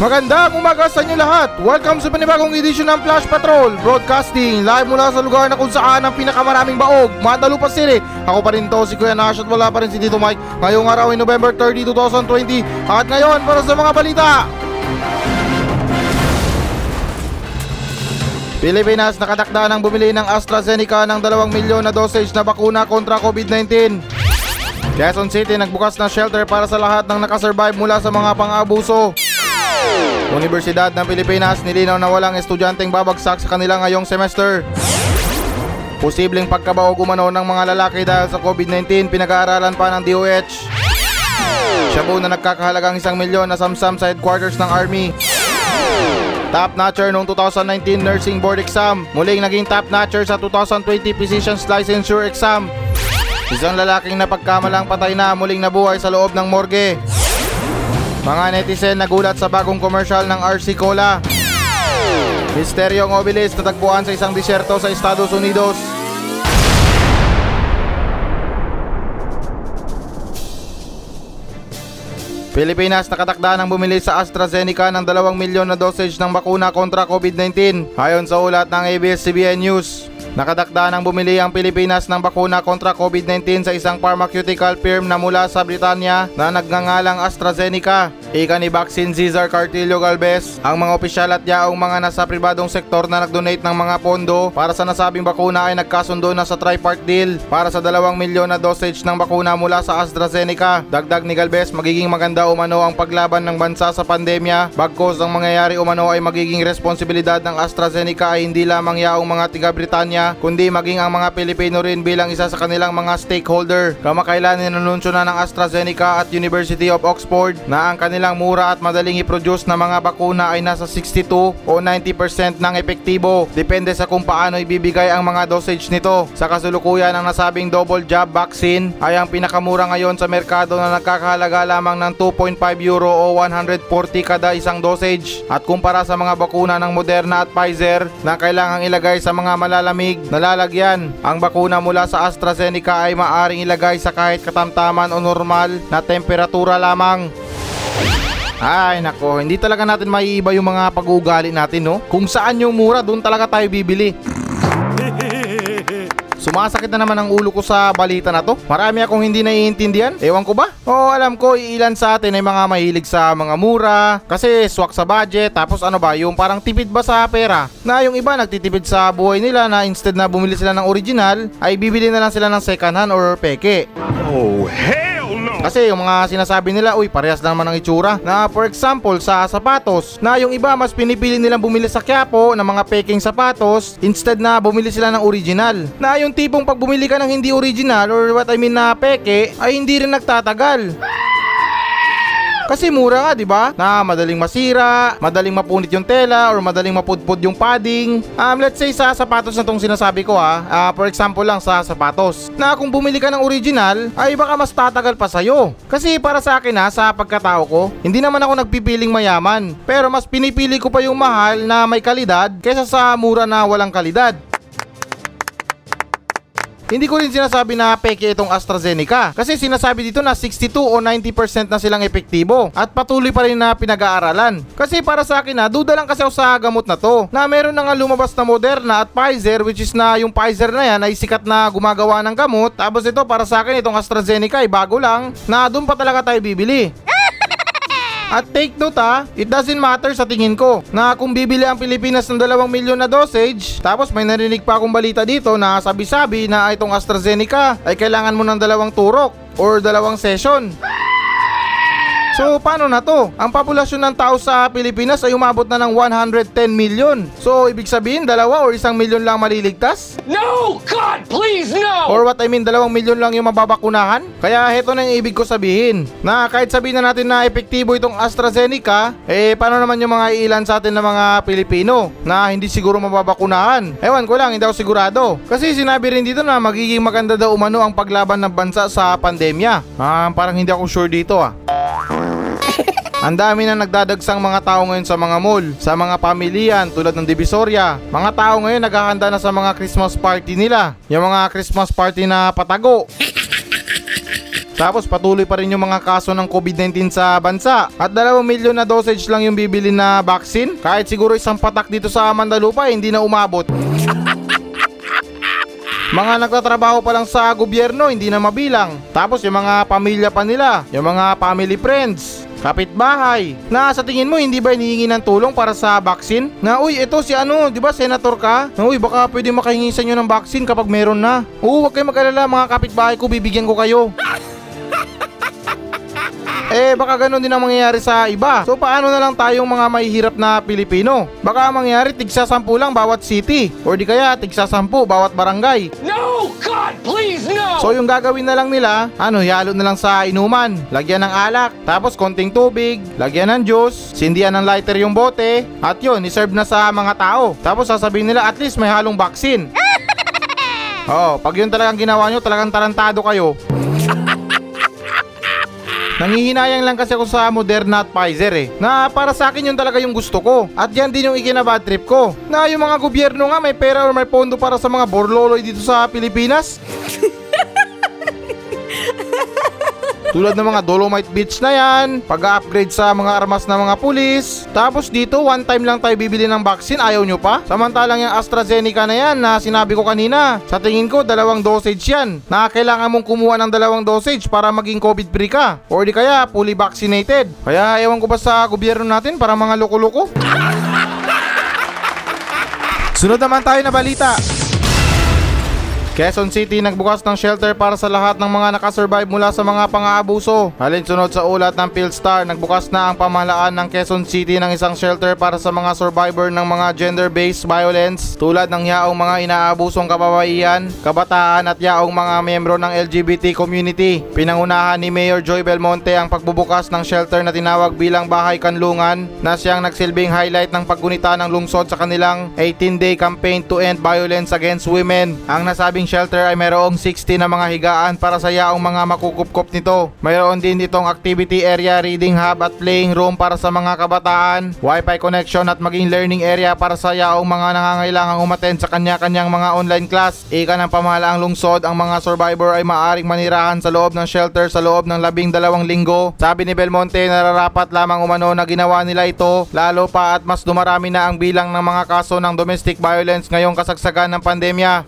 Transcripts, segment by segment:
Magandang umaga sa inyo lahat! Welcome sa panibagong edisyon ng Flash Patrol Broadcasting live mula sa lugar na kung saan ang pinakamaraming baog Madalupa City Ako pa rin to si Kuya Nash at wala pa rin si Tito Mike. Ngayong araw ay November 30, 2020 At ngayon para sa mga balita! Pilipinas nakatakda ng bumili ng AstraZeneca ng 2 milyon na dosage na bakuna kontra COVID-19 Quezon City nagbukas ng shelter para sa lahat ng nakasurvive mula sa mga pang-abuso Universidad ng Pilipinas nilinaw na walang estudyanteng babagsak sa kanila ngayong semester. Posibleng pagkabaog umano ng mga lalaki dahil sa COVID-19 pinag-aaralan pa ng DOH. Shabu na nagkakahalagang isang milyon na samsam sa headquarters ng Army. Top notcher noong 2019 Nursing Board Exam. Muling naging top notcher sa 2020 Physician's Licensure Exam. Isang lalaking napagkamalang patay na muling nabuhay sa loob ng morgue. Mga netizen nagulat sa bagong commercial ng RC Cola. Misteryong obelis natagpuan sa isang disyerto sa Estados Unidos. Pilipinas nakatakda ng bumili sa AstraZeneca ng 2 milyon na dosage ng bakuna kontra COVID-19 ayon sa ulat ng ABS-CBN News. Nakadakda ng bumili ang Pilipinas ng bakuna kontra COVID-19 sa isang pharmaceutical firm na mula sa Britanya na nagngangalang AstraZeneca. Ika ni Vaccine Cesar Cartillo Galvez, ang mga opisyal at yaong mga nasa pribadong sektor na nagdonate ng mga pondo para sa nasabing bakuna ay nagkasundo na sa tripart deal para sa 2 milyon na dosage ng bakuna mula sa AstraZeneca. Dagdag ni Galvez, magiging maganda umano ang paglaban ng bansa sa pandemya bagkos ang mangyayari umano ay magiging responsibilidad ng AstraZeneca ay hindi lamang yaong mga tiga Britanya kundi maging ang mga Pilipino rin bilang isa sa kanilang mga stakeholder. Kamakailan ninununsyo na ng AstraZeneca at University of Oxford na ang kanilang mura at madaling i-produce na mga bakuna ay nasa 62 o 90% ng epektibo. Depende sa kung paano ibibigay ang mga dosage nito. Sa kasulukuyan ang nasabing double jab vaccine ay ang pinakamura ngayon sa merkado na nagkakahalaga lamang ng 2.5 euro o 140 kada isang dosage. At kumpara sa mga bakuna ng Moderna at Pfizer na kailangang ilagay sa mga malalamig na lalagyan, ang bakuna mula sa AstraZeneca ay maaring ilagay sa kahit katamtaman o normal na temperatura lamang. Ay nako, hindi talaga natin maiiba yung mga pag-uugali natin no. Kung saan yung mura, doon talaga tayo bibili. Sumasakit na naman ang ulo ko sa balita na to. Marami akong hindi naiintindihan. Ewan ko ba? Oo, alam ko ilan sa atin ay mga mahilig sa mga mura. Kasi swak sa budget. Tapos ano ba, yung parang tipid ba sa pera? Na yung iba nagtitipid sa buhay nila na instead na bumili sila ng original, ay bibili na lang sila ng second hand or peke. Oh, no! Kasi yung mga sinasabi nila, uy, parehas na naman ang itsura. Na for example, sa sapatos, na yung iba mas pinipili nilang bumili sa Quiapo ng mga peking sapatos instead na bumili sila ng original. Na yung tipong pag bumili ka ng hindi original or what I mean na peke, ay hindi rin nagtatagal. Kasi mura nga, di ba? Na madaling masira, madaling mapunit yung tela, or madaling mapudpud yung padding. Um, let's say sa sapatos na tong sinasabi ko ha, Ah, for example lang sa sapatos, na kung bumili ka ng original, ay baka mas tatagal pa sa'yo. Kasi para sa akin ha, sa pagkatao ko, hindi naman ako nagpipiling mayaman. Pero mas pinipili ko pa yung mahal na may kalidad kaysa sa mura na walang kalidad. Hindi ko rin sinasabi na peke itong AstraZeneca. Kasi sinasabi dito na 62 o 90% na silang epektibo. At patuloy pa rin na pinag-aaralan. Kasi para sa akin na duda lang kasi ako sa gamot na to. Na meron na nga lumabas na Moderna at Pfizer which is na yung Pfizer na yan ay sikat na gumagawa ng gamot. Tapos ito para sa akin itong AstraZeneca ay bago lang. Na doon pa talaga tayo bibili. At take note ha, it doesn't matter sa tingin ko na kung bibili ang Pilipinas ng 2 milyon na dosage, tapos may narinig pa akong balita dito na sabi-sabi na itong AstraZeneca ay kailangan mo ng dalawang turok or dalawang session. So paano na to? Ang populasyon ng tao sa Pilipinas ay umabot na ng 110 million. So ibig sabihin dalawa or isang milyon lang maliligtas? No! God, please, no! Or what I mean, dalawang milyon lang yung mababakunahan? Kaya heto na yung ibig ko sabihin. Na kahit sabihin na natin na epektibo itong AstraZeneca, eh paano naman yung mga ilan sa atin na mga Pilipino na hindi siguro mababakunahan? Ewan ko lang, hindi ako sigurado. Kasi sinabi rin dito na magiging maganda daw umano ang paglaban ng bansa sa pandemya. Ah, parang hindi ako sure dito ah. Ang dami na nagdadagsang mga tao ngayon sa mga mall, sa mga pamilyan tulad ng Divisoria. Mga tao ngayon naghahanda na sa mga Christmas party nila. Yung mga Christmas party na patago. Tapos patuloy pa rin yung mga kaso ng COVID-19 sa bansa. At 2 milyon na dosage lang yung bibili na vaccine. Kahit siguro isang patak dito sa Mandalupa, hindi na umabot. Mga nagtatrabaho pa lang sa gobyerno, hindi na mabilang. Tapos yung mga pamilya pa nila, yung mga family friends, kapitbahay, na sa tingin mo hindi ba hinihingi ng tulong para sa vaccine? Na uy, ito si ano, di ba senator ka? Na uy, baka pwede makahingi sa inyo ng vaccine kapag meron na. Oo, huwag kayo mag-alala mga kapitbahay ko, bibigyan ko kayo. Eh baka ganun din ang mangyayari sa iba. So paano na lang tayong mga mahihirap na Pilipino? Baka ang mangyayari tigsa sampu lang bawat city. Or di kaya tigsa sampu bawat barangay. No! God, please, no! So yung gagawin na lang nila, ano, halo na lang sa inuman. Lagyan ng alak, tapos konting tubig, lagyan ng juice, sindihan ng lighter yung bote, at yun, iserve na sa mga tao. Tapos sasabihin nila at least may halong vaccine. Oh, pag yun talagang ginawa nyo, talagang tarantado kayo. Nangihinayang lang kasi ako sa Moderna at Pfizer eh. Na para sa akin yun talaga yung gusto ko. At yan din yung ikinabad trip ko. Na yung mga gobyerno nga may pera or may pondo para sa mga borloloy dito sa Pilipinas. Tulad ng mga Dolomite Beach na yan, pag-upgrade sa mga armas ng mga pulis. Tapos dito, one time lang tayo bibili ng vaccine, ayaw nyo pa? Samantalang yung AstraZeneca na yan na sinabi ko kanina, sa tingin ko dalawang dosage yan na kailangan mong kumuha ng dalawang dosage para maging COVID free ka. Or di kaya fully vaccinated. Kaya ewan ko ba sa gobyerno natin para mga loko-loko? Sunod naman tayo na balita. Quezon City nagbukas ng shelter para sa lahat ng mga nakasurvive mula sa mga pang-aabuso. Alinsunod sa ulat ng Philstar, nagbukas na ang pamahalaan ng Quezon City ng isang shelter para sa mga survivor ng mga gender-based violence tulad ng yaong mga inaabusong kababaihan, kabataan at yaong mga miyembro ng LGBT community. Pinangunahan ni Mayor Joy Belmonte ang pagbubukas ng shelter na tinawag bilang Bahay Kanlungan na siyang nagsilbing highlight ng paggunita ng lungsod sa kanilang 18-day campaign to end violence against women. Ang nasabing shelter ay mayroong 60 na mga higaan para sa yaong mga makukupkop nito. Mayroon din itong activity area, reading hub at playing room para sa mga kabataan, wifi connection at maging learning area para sa yaong mga nangangailangang umaten sa kanya-kanyang mga online class. Ika ng pamahalaang lungsod, ang mga survivor ay maaring manirahan sa loob ng shelter sa loob ng labing dalawang linggo. Sabi ni Belmonte, nararapat lamang umano na ginawa nila ito, lalo pa at mas dumarami na ang bilang ng mga kaso ng domestic violence ngayong kasagsagan ng pandemya.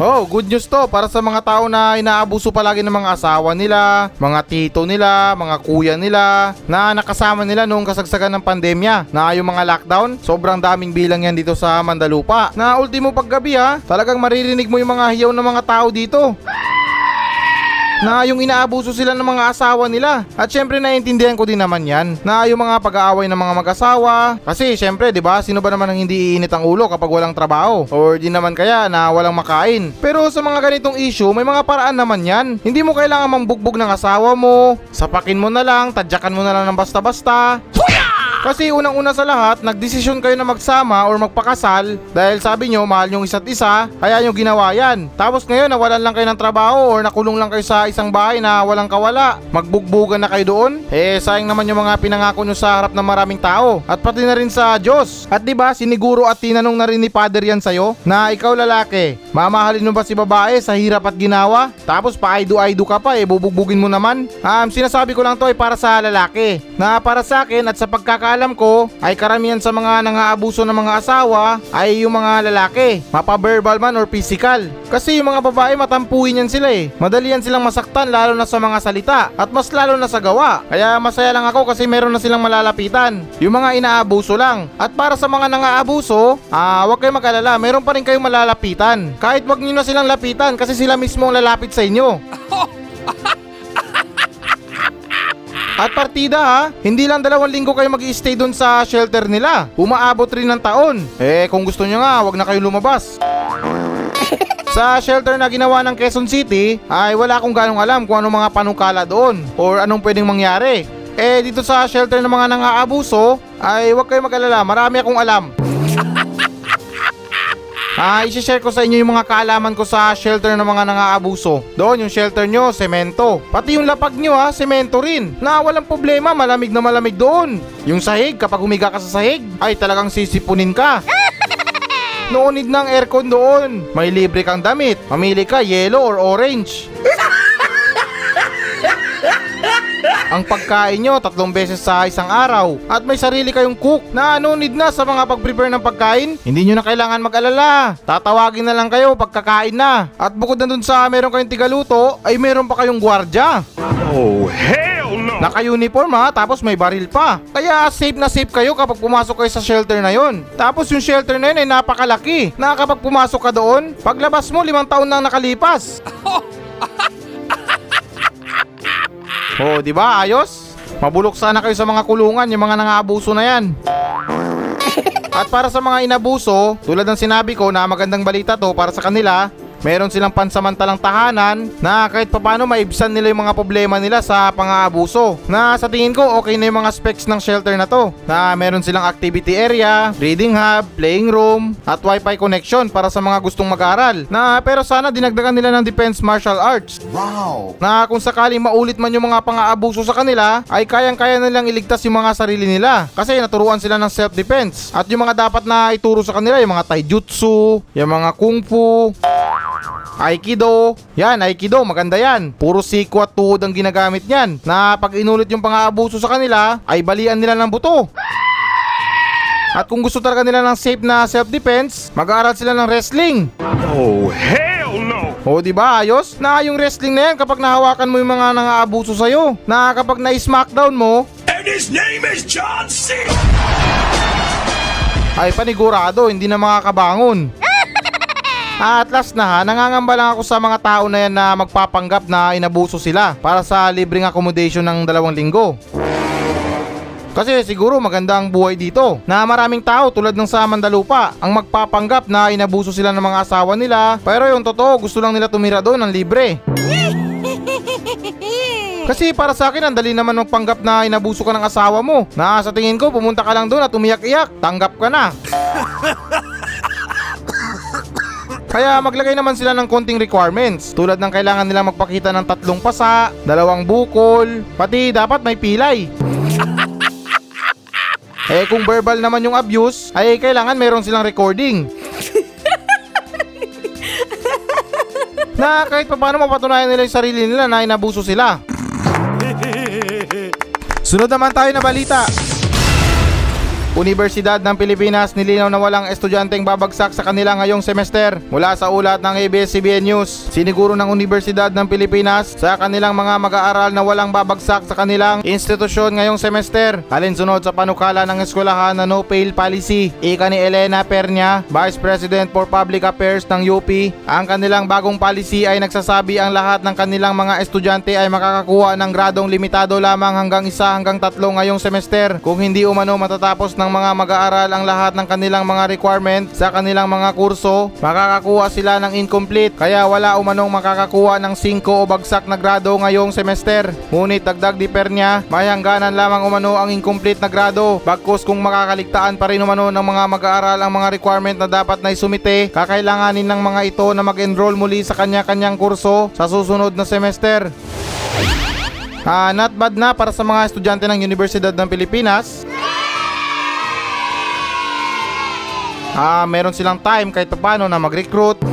Oh, good news to para sa mga tao na inaabuso palagi ng mga asawa nila, mga tito nila, mga kuya nila, na nakasama nila noong kasagsagan ng pandemya. Na yung mga lockdown, sobrang daming bilang yan dito sa Mandalupa. Na ultimo paggabi ha, talagang maririnig mo yung mga hiyaw ng mga tao dito na yung inaabuso sila ng mga asawa nila. At syempre naiintindihan ko din naman yan na yung mga pag-aaway ng mga mag-asawa. Kasi syempre 'di ba, sino ba naman ang hindi iinit ang ulo kapag walang trabaho? Or di naman kaya na walang makain. Pero sa mga ganitong issue, may mga paraan naman yan. Hindi mo kailangan mambugbog ng asawa mo. Sapakin mo na lang, tadyakan mo na lang ng basta-basta. Kasi unang-una sa lahat, nagdesisyon kayo na magsama or magpakasal dahil sabi nyo mahal yung isa't isa, kaya nyo ginawa yan. Tapos ngayon nawalan lang kayo ng trabaho or nakulong lang kayo sa isang bahay na walang kawala. Magbugbugan na kayo doon? Eh sayang naman yung mga pinangako nyo sa harap ng maraming tao at pati na rin sa Diyos. At 'di ba siniguro at tinanong na rin ni Father yan sa'yo na ikaw lalaki, mamahalin mo ba si babae sa hirap at ginawa? Tapos paaido-aido ka pa eh bubugbugin mo naman. Um, sinasabi ko lang to ay para sa lalaki na para sa akin at sa pagkakaalam ko ay karamihan sa mga nangaabuso ng mga asawa ay yung mga lalaki, mapa-verbal man or physical. Kasi yung mga babae matampuin yan sila eh. Madali yan silang masaktan lalo na sa mga salita at mas lalo na sa gawa. Kaya masaya lang ako kasi meron na silang malalapitan. Yung mga inaabuso lang. At para sa mga nangaabuso, ah, wag kayong mag-alala, meron pa rin kayong malalapitan. Kahit wag niyo na silang lapitan kasi sila mismo ang lalapit sa inyo. At partida ha, hindi lang dalawang linggo kayo mag stay doon sa shelter nila. Umaabot rin ng taon. Eh kung gusto nyo nga, wag na kayo lumabas. Sa shelter na ginawa ng Quezon City, ay wala akong ganong alam kung anong mga panukala doon or anong pwedeng mangyari. Eh dito sa shelter ng mga nangaabuso, ay wag kayo mag-alala, marami akong alam. Ah, i-share ko sa inyo yung mga kaalaman ko sa shelter ng mga nangaabuso. Doon yung shelter nyo, semento. Pati yung lapag nyo ha, semento rin. Na walang problema, malamig na malamig doon. Yung sahig, kapag humiga ka sa sahig, ay talagang sisipunin ka. Noonid ng aircon doon. May libre kang damit. Mamili ka, yellow or orange. ang pagkain nyo tatlong beses sa isang araw at may sarili kayong cook na no need na sa mga pag-prepare ng pagkain, hindi nyo na kailangan mag-alala. Tatawagin na lang kayo pagkakain na. At bukod na dun sa meron kayong tigaluto, ay meron pa kayong gwardya. Oh, hell no! Naka-uniform ha, tapos may baril pa. Kaya safe na safe kayo kapag pumasok kayo sa shelter na yon. Tapos yung shelter na yun ay napakalaki. Na kapag pumasok ka doon, paglabas mo limang taon nang nakalipas. oh, di ba? Ayos? Mabulok sana kayo sa mga kulungan, yung mga nangaabuso na yan. At para sa mga inabuso, tulad ng sinabi ko na magandang balita to para sa kanila, meron silang pansamantalang tahanan na kahit papano maibsan nila yung mga problema nila sa pang-aabuso. Na sa tingin ko okay na yung mga specs ng shelter na to. Na meron silang activity area, reading hub, playing room, at wifi connection para sa mga gustong mag-aral. Na pero sana dinagdagan nila ng defense martial arts. Wow! Na kung sakaling maulit man yung mga pang-aabuso sa kanila, ay kayang-kaya nilang iligtas yung mga sarili nila. Kasi naturuan sila ng self-defense. At yung mga dapat na ituro sa kanila, yung mga taijutsu, yung mga kung fu, Aikido. Yan, Aikido, maganda yan. Puro siko at tuhod ang ginagamit niyan. Na pag inulit yung pang-aabuso sa kanila, ay balian nila ng buto. At kung gusto talaga nila ng safe na self-defense, mag-aaral sila ng wrestling. Oh, hell no! O di ba ayos? Na yung wrestling na yan kapag nahawakan mo yung mga nangaabuso sa'yo. Na kapag na-smackdown mo, And his name is John C. ay panigurado hindi na makakabangon. At last na ha, nangangamba lang ako sa mga tao na yan na magpapanggap na inabuso sila para sa libreng accommodation ng dalawang linggo. Kasi siguro maganda ang buhay dito na maraming tao tulad ng sa Mandalupa ang magpapanggap na inabuso sila ng mga asawa nila pero yung totoo gusto lang nila tumira doon ng libre. Kasi para sa akin ang dali naman magpanggap na inabuso ka ng asawa mo na sa tingin ko pumunta ka lang doon at umiyak-iyak tanggap ka na. Kaya maglagay naman sila ng konting requirements tulad ng kailangan nilang magpakita ng tatlong pasa, dalawang bukol, pati dapat may pilay. eh kung verbal naman yung abuse, ay kailangan meron silang recording. na kahit pa paano mapatunayan nila yung sarili nila na inabuso sila. Sunod naman tayo na balita. Universidad ng Pilipinas nilinaw na walang estudyanteng babagsak sa kanila ngayong semester mula sa ulat ng ABS-CBN News. Siniguro ng Universidad ng Pilipinas sa kanilang mga mag-aaral na walang babagsak sa kanilang institusyon ngayong semester. Alinsunod sa panukala ng eskwelahan na no fail policy. Ika ni Elena Pernia, Vice President for Public Affairs ng UP, ang kanilang bagong policy ay nagsasabi ang lahat ng kanilang mga estudyante ay makakakuha ng gradong limitado lamang hanggang isa hanggang tatlo ngayong semester. Kung hindi umano matatapos ng mga mag-aaral ang lahat ng kanilang mga requirement sa kanilang mga kurso, makakakuha sila ng incomplete kaya wala umanong makakakuha ng 5 o bagsak na grado ngayong semester. Ngunit dagdag di Pernia, may hangganan lamang umano ang incomplete na grado. Bagkus kung makakaligtaan pa rin umano ng mga mag-aaral ang mga requirement na dapat na isumite, kakailanganin ng mga ito na mag-enroll muli sa kanya-kanyang kurso sa susunod na semester. Ah, not bad na para sa mga estudyante ng Universidad ng Pilipinas. Ah, meron silang time kahit paano na mag-recruit.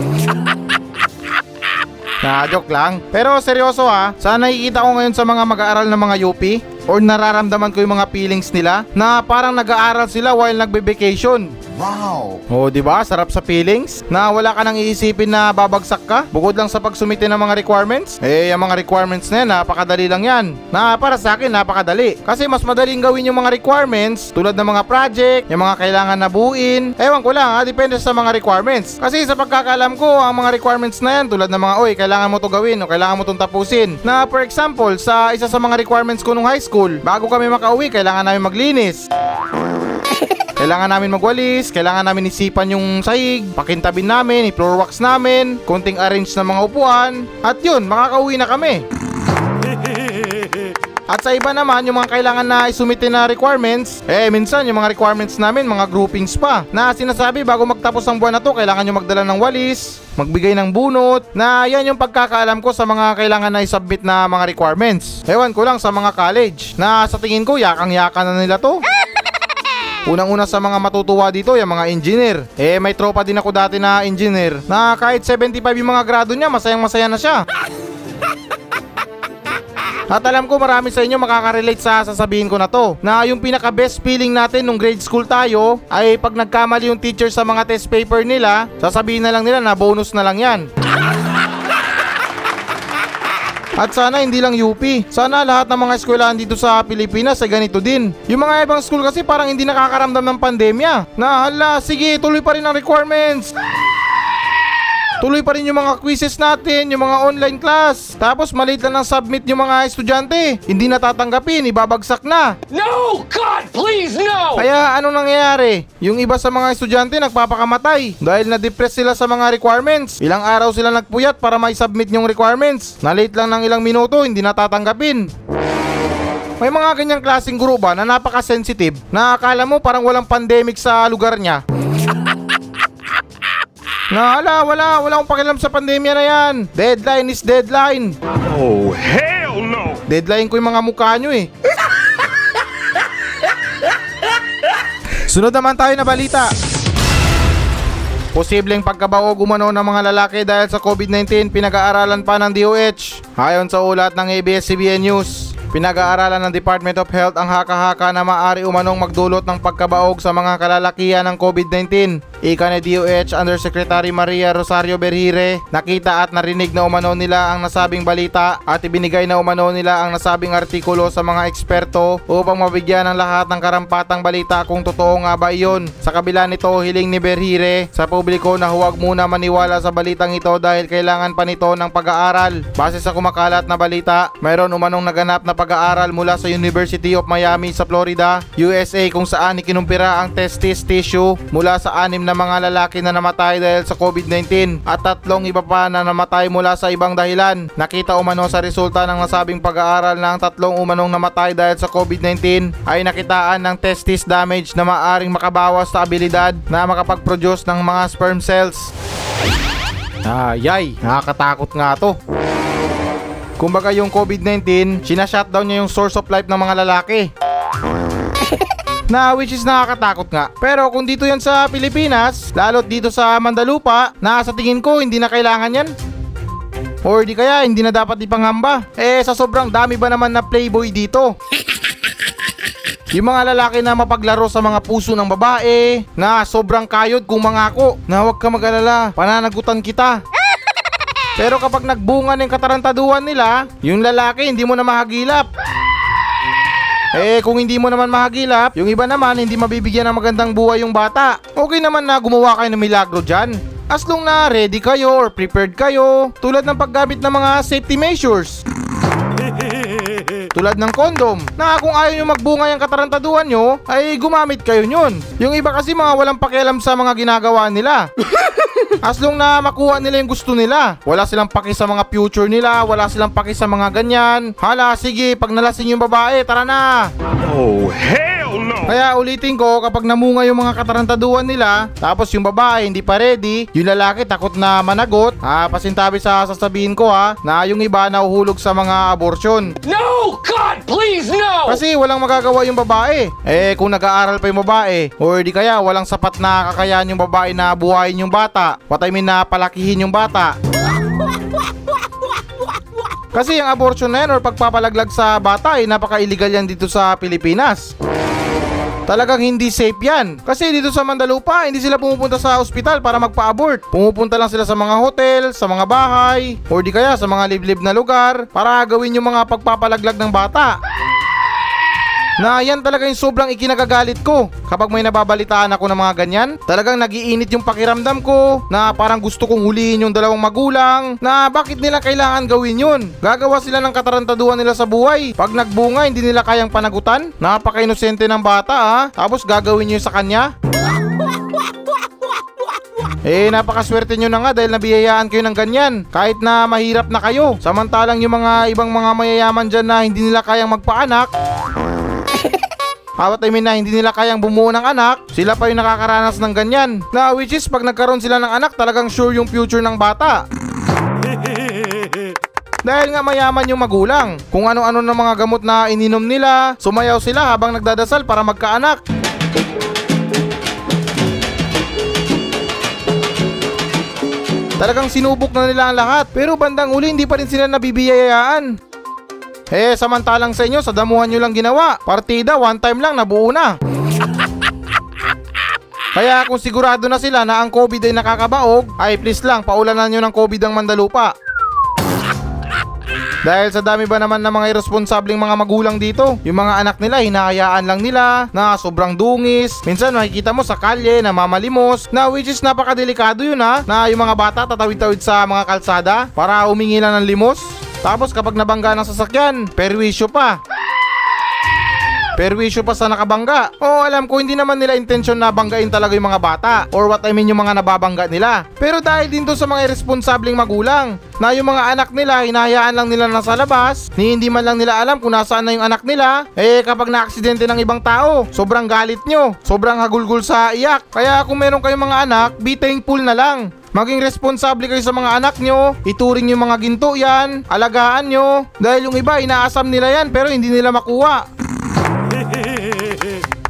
Na joke lang. Pero seryoso ha, sa nakikita ko ngayon sa mga mag-aaral ng mga UP or nararamdaman ko yung mga feelings nila na parang nag-aaral sila while nagbe-vacation. Wow! Oh, di ba? Sarap sa feelings na wala ka nang iisipin na babagsak ka bukod lang sa pagsumite ng mga requirements. Eh, yung mga requirements na yan, napakadali lang yan. Na para sa akin, napakadali. Kasi mas madaling gawin yung mga requirements tulad ng mga project, yung mga kailangan na buuin. Ewan ko lang, ha? depende sa mga requirements. Kasi sa pagkakalam ko, ang mga requirements na yan tulad ng mga, oy, kailangan mo to gawin o kailangan mo tong tapusin. Na for example, sa isa sa mga requirements ko nung high school, bago kami makauwi, kailangan namin maglinis. Kailangan namin magwalis, kailangan namin isipan yung sahig, pakintabin namin, i-floor wax namin, konting arrange ng mga upuan, at yun, makakauwi na kami. At sa iba naman, yung mga kailangan na isumite na requirements, eh minsan yung mga requirements namin, mga groupings pa, na sinasabi bago magtapos ang buwan na to, kailangan nyo magdala ng walis, magbigay ng bunot, na yan yung pagkakaalam ko sa mga kailangan na isubmit na mga requirements. Ewan ko lang sa mga college, na sa tingin ko yakang-yakan na nila to. Unang-una sa mga matutuwa dito, yung mga engineer. Eh, may tropa din ako dati na engineer na kahit 75 yung mga grado niya, masayang masaya na siya. At alam ko marami sa inyo makaka-relate sa sasabihin ko na to na yung pinaka best feeling natin nung grade school tayo ay pag nagkamali yung teacher sa mga test paper nila sasabihin na lang nila na bonus na lang yan. At sana hindi lang UP. Sana lahat ng mga eskwelahan dito sa Pilipinas ay ganito din. Yung mga ibang school kasi parang hindi nakakaramdam ng pandemya. Na hala, sige, tuloy pa rin ang requirements. Tuloy pa rin yung mga quizzes natin, yung mga online class. Tapos maliit lang ng submit yung mga estudyante. Hindi natatanggapin, ibabagsak na. No! God, please, no! Kaya anong nangyayari? Yung iba sa mga estudyante nagpapakamatay dahil na-depress sila sa mga requirements. Ilang araw sila nagpuyat para mai-submit yung requirements. Na-late lang ng ilang minuto, hindi natatanggapin. May mga ganyang klaseng guro ba na napaka-sensitive na akala mo parang walang pandemic sa lugar niya. Na ala, wala, wala akong pakialam sa pandemya na yan. Deadline is deadline. Oh, hell no! Deadline ko yung mga mukha nyo eh. Sunod naman tayo na balita. Posibleng pagkabaog umano ng mga lalaki dahil sa COVID-19 pinag-aaralan pa ng DOH. Ayon sa ulat ng ABS-CBN News, pinag-aaralan ng Department of Health ang haka-haka na maari umanong magdulot ng pagkabaog sa mga kalalakihan ng COVID-19. Ika ni DOH Undersecretary Maria Rosario Berhire, nakita at narinig na umano nila ang nasabing balita at ibinigay na umano nila ang nasabing artikulo sa mga eksperto upang mabigyan ng lahat ng karampatang balita kung totoo nga ba iyon. Sa kabila nito, hiling ni Berhire sa publiko na huwag muna maniwala sa balitang ito dahil kailangan pa nito ng pag-aaral. Base sa kumakalat na balita, mayroon umanong naganap na pag-aaral mula sa University of Miami sa Florida, USA kung saan ikinumpira ang testis tissue mula sa anim na mga lalaki na namatay dahil sa COVID-19 at tatlong iba pa na namatay mula sa ibang dahilan. Nakita umano sa resulta ng nasabing pag-aaral na ang tatlong umanong namatay dahil sa COVID-19 ay nakitaan ng testis damage na maaring makabawas sa abilidad na makapag-produce ng mga sperm cells. Ayay, nakakatakot nga to. Kumbaga yung COVID-19, sinashutdown niya yung source of life ng mga lalaki. na which is nakakatakot nga. Pero kung dito yan sa Pilipinas, lalo't dito sa Mandalupa, na sa tingin ko hindi na kailangan yan. Or di kaya hindi na dapat ipanghamba. Eh sa sobrang dami ba naman na playboy dito? Yung mga lalaki na mapaglaro sa mga puso ng babae, na sobrang kayod kung mangako, na huwag ka mag-alala, pananagutan kita. Pero kapag nagbunga ng katarantaduhan nila, yung lalaki hindi mo na mahagilap. Eh kung hindi mo naman mahagilap, yung iba naman hindi mabibigyan ng magandang buhay yung bata. Okay naman na gumawa kayo ng milagro dyan. As long na ready kayo or prepared kayo, tulad ng paggamit ng mga safety measures. Tulad ng kondom, na kung ayaw nyo magbunga yung katarantaduhan nyo, ay gumamit kayo yun. Yung iba kasi mga walang pakialam sa mga ginagawa nila. As long na makuha nila yung gusto nila. Wala silang paki sa mga future nila, wala silang paki sa mga ganyan. Hala, sige, pag nalasing yung babae, tara na. Oh, hell no! Kaya ulitin ko, kapag namunga yung mga katarantaduhan nila, tapos yung babae hindi pa ready, yung lalaki takot na managot, ah, pasintabi sa sasabihin ko ha, na yung iba nauhulog sa mga abortion. No! God, please, no! Kasi walang magagawa yung babae. Eh kung nag-aaral pa yung babae, or di kaya walang sapat na kakayahan yung babae na buhayin yung bata, what I mean na palakihin yung bata. Kasi yung abortion na yan or pagpapalaglag sa bata ay napaka-illegal yan dito sa Pilipinas. Talagang hindi safe yan. Kasi dito sa Mandalupa, hindi sila pumupunta sa ospital para magpa-abort. Pumupunta lang sila sa mga hotel, sa mga bahay, or di kaya sa mga liblib na lugar para gawin yung mga pagpapalaglag ng bata. Na yan talaga yung sobrang ikinagagalit ko kapag may nababalitaan ako ng mga ganyan. Talagang nagiinit yung pakiramdam ko na parang gusto kong huliin yung dalawang magulang na bakit nila kailangan gawin yun. Gagawa sila ng katarantaduhan nila sa buhay. Pag nagbunga hindi nila kayang panagutan. Napaka-inosente ng bata ha. Tapos gagawin nyo sa kanya. Eh, napakaswerte nyo na nga dahil nabiyayaan kayo ng ganyan. Kahit na mahirap na kayo. Samantalang yung mga ibang mga mayayaman dyan na hindi nila kayang magpaanak, Awat I mean na hindi nila kayang bumuo ng anak, sila pa yung nakakaranas ng ganyan. Na which is pag nagkaroon sila ng anak, talagang sure yung future ng bata. Dahil nga mayaman yung magulang. Kung ano-ano ng mga gamot na ininom nila, sumayaw sila habang nagdadasal para magkaanak. Talagang sinubok na nila ang lahat, pero bandang uli hindi pa rin sila nabibiyayaan. Eh, samantalang sa inyo, sa damuhan nyo lang ginawa. Partida, one time lang, nabuo na. Kaya kung sigurado na sila na ang COVID ay nakakabaog, ay please lang, paulanan nyo ng COVID ang Mandalupa. Dahil sa dami ba naman ng mga irresponsabling mga magulang dito, yung mga anak nila hinahayaan lang nila na sobrang dungis. Minsan makikita mo sa kalye na mamalimos na which is napakadelikado yun ha, na yung mga bata tatawid-tawid sa mga kalsada para humingi lang ng limos. Tapos kapag nabangga ng sasakyan, perwisyo pa. Perwisyo pa sa nakabangga. Oo, alam ko hindi naman nila intensyon na banggain talaga yung mga bata or what I mean yung mga nababangga nila. Pero dahil din to sa mga irresponsabling magulang na yung mga anak nila hinahayaan lang nila nasa labas, ni hindi man lang nila alam kung nasaan na yung anak nila, eh kapag naaksidente ng ibang tao, sobrang galit nyo, sobrang hagulgul sa iyak. Kaya kung meron kayong mga anak, be thankful na lang. Maging responsable kayo sa mga anak nyo, ituring yung mga ginto yan, alagaan nyo, dahil yung iba inaasam nila yan pero hindi nila makuha.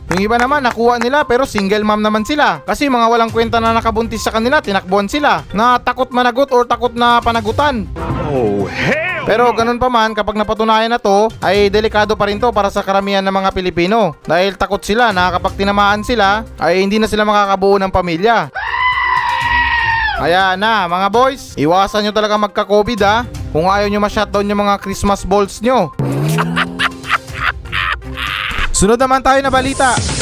Yung iba naman nakuha nila pero single mom naman sila. Kasi mga walang kwenta na nakabuntis sa kanila, tinakbuhan sila. Na takot managot or takot na panagutan. Oh, hell Pero ganun pa man, kapag napatunayan na to, ay delikado pa rin to para sa karamihan ng mga Pilipino. Dahil takot sila na kapag tinamaan sila, ay hindi na sila makakabuo ng pamilya. Kaya na, mga boys, iwasan nyo talaga magka-COVID ha. Kung ayaw nyo ma-shutdown yung mga Christmas balls nyo. Sunod naman tayo na balita.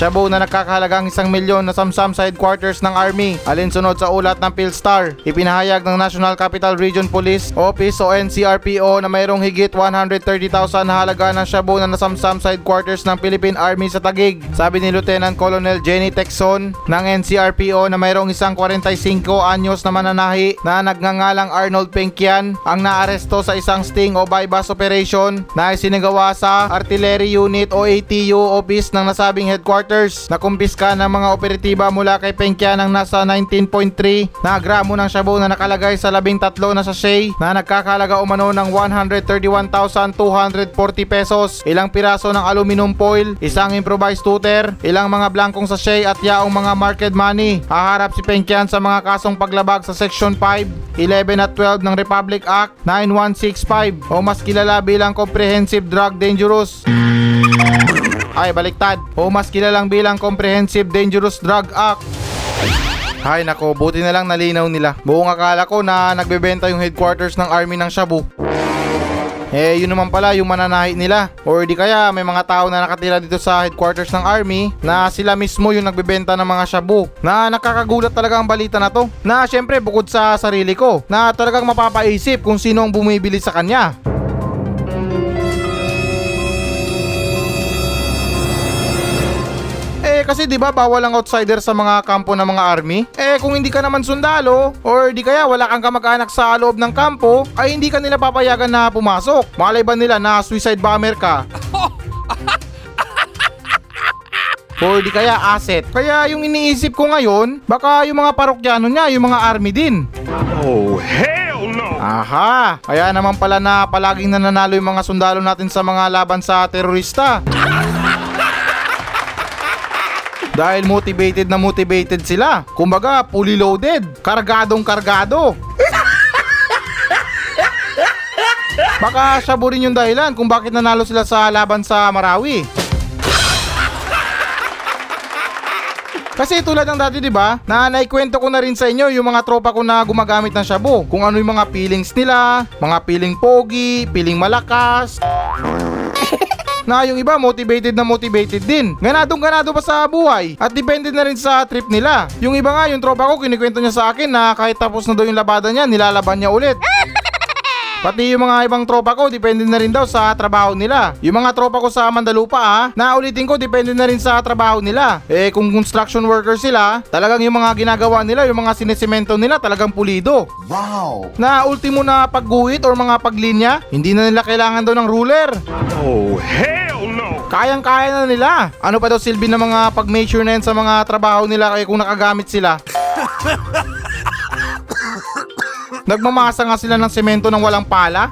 Shabu na nagkakahalagang isang milyon na samsam sa headquarters ng Army. Alinsunod sa ulat ng Philstar, ipinahayag ng National Capital Region Police Office o NCRPO na mayroong higit 130,000 na halaga ng shabu na nasamsam sa headquarters ng Philippine Army sa Tagig. Sabi ni Lieutenant Colonel Jenny Texon ng NCRPO na mayroong isang 45 anyos na mananahi na nagngangalang Arnold Penkian ang naaresto sa isang sting o bypass operation na isinagawa sa Artillery Unit o ATU office ng nasabing headquarters na kumpiska ng mga operatiba mula kay Penkian ng nasa 19.3 na gramo ng shabu na nakalagay sa 13 na sachet na nagkakalaga umano ng 131,240 pesos, ilang piraso ng aluminum foil, isang improvised tutor, ilang mga blankong sachet at yaong mga market money. Haharap si Penkian sa mga kasong paglabag sa Section 5, 11 at 12 ng Republic Act 9165 o mas kilala bilang Comprehensive Drug Dangerous ay baliktad o mas kilalang bilang Comprehensive Dangerous Drug Act. Ay nako, buti na lang nalinaw nila. Buong akala ko na nagbebenta yung headquarters ng army ng Shabu. Eh, yun naman pala yung mananahi nila. Or di kaya may mga tao na nakatira dito sa headquarters ng army na sila mismo yung nagbebenta ng mga shabu. Na nakakagulat talaga ang balita na to. Na syempre bukod sa sarili ko, na talagang mapapaisip kung sino ang bumibili sa kanya. Kasi 'di ba bawal ang outsider sa mga kampo ng mga army? Eh kung hindi ka naman sundalo or di kaya wala kang kamag-anak sa loob ng kampo, ay hindi ka nila papayagan na pumasok. Malay ba nila na suicide bomber ka? Or di kaya asset. Kaya yung iniisip ko ngayon, baka yung mga parokyano niya, yung mga army din. Oh, hell no! Aha! Kaya naman pala na palaging nananalo yung mga sundalo natin sa mga laban sa terorista. Dahil motivated na motivated sila. Kumbaga, fully loaded. Kargadong kargado. Baka siya rin yung dahilan kung bakit nanalo sila sa laban sa Marawi. Kasi tulad ng dati 'di ba, na naikwento ko na rin sa inyo yung mga tropa ko na gumagamit ng shabu. Kung ano yung mga feelings nila, mga feeling pogi, feeling malakas. Na yung iba motivated na motivated din. Ganadong ganado pa sa buhay at depende na rin sa trip nila. Yung iba nga, yung tropa ko, kinikwento niya sa akin na kahit tapos na daw yung labada niya, nilalaban niya ulit. Pati yung mga ibang tropa ko, depende na rin daw sa trabaho nila. Yung mga tropa ko sa Mandalupa ah, naulitin ko, depende na rin sa trabaho nila. Eh kung construction worker sila, talagang yung mga ginagawa nila, yung mga sinisemento nila, talagang pulido. Wow! Na ultimo na pagguhit or mga paglinya, hindi na nila kailangan daw ng ruler. Oh, no! Kayang-kaya na nila. Ano pa daw silbi ng mga pag-measure na yan sa mga trabaho nila kaya kung nakagamit sila? Nagmamasa nga sila ng semento ng walang pala?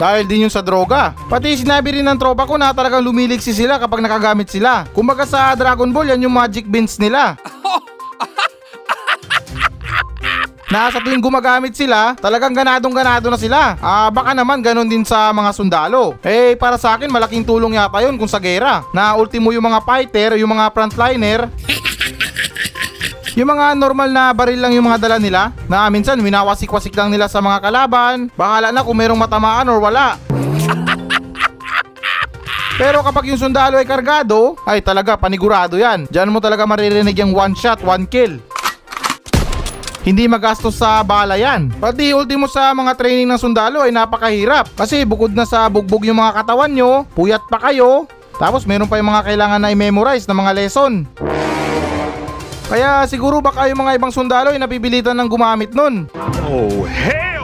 Dahil din yun sa droga. Pati sinabi rin ng tropa ko na talagang lumiliksi sila kapag nakagamit sila. Kumbaga sa Dragon Ball, yan yung magic beans nila. Na sa tuwing gumagamit sila, talagang ganadong ganado na sila. Ah, baka naman ganun din sa mga sundalo. Eh, para sa akin, malaking tulong yata yun kung sa gera. Na ultimo yung mga fighter, yung mga frontliner, yung mga normal na baril lang yung mga dala nila na minsan winawasik-wasik lang nila sa mga kalaban. Bahala na kung merong matamaan or wala. Pero kapag yung sundalo ay kargado, ay talaga panigurado yan. Diyan mo talaga maririnig yung one shot, one kill. Hindi magastos sa bala yan. Pati ultimo sa mga training ng sundalo ay napakahirap. Kasi bukod na sa bugbog yung mga katawan nyo, puyat pa kayo, tapos meron pa yung mga kailangan na i-memorize na mga lesson. Kaya siguro baka yung mga ibang sundalo ay napibilitan ng gumamit nun. Oh,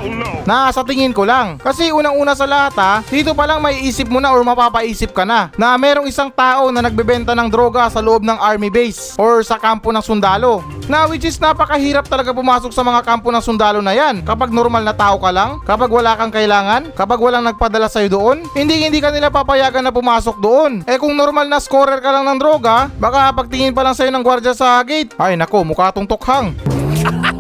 hell no! Na sa tingin ko lang. Kasi unang-una sa lahat ha, dito pa lang may isip mo na or mapapaisip ka na na merong isang tao na nagbebenta ng droga sa loob ng army base or sa kampo ng sundalo. Na which is napakahirap talaga pumasok sa mga kampo ng sundalo na yan. Kapag normal na tao ka lang, kapag wala kang kailangan, kapag walang nagpadala sa'yo doon, hindi hindi ka nila papayagan na pumasok doon. Eh kung normal na scorer ka lang ng droga, baka pagtingin pa lang sa'yo ng gwardiya sa gate, ay nako mukha tong tukhang.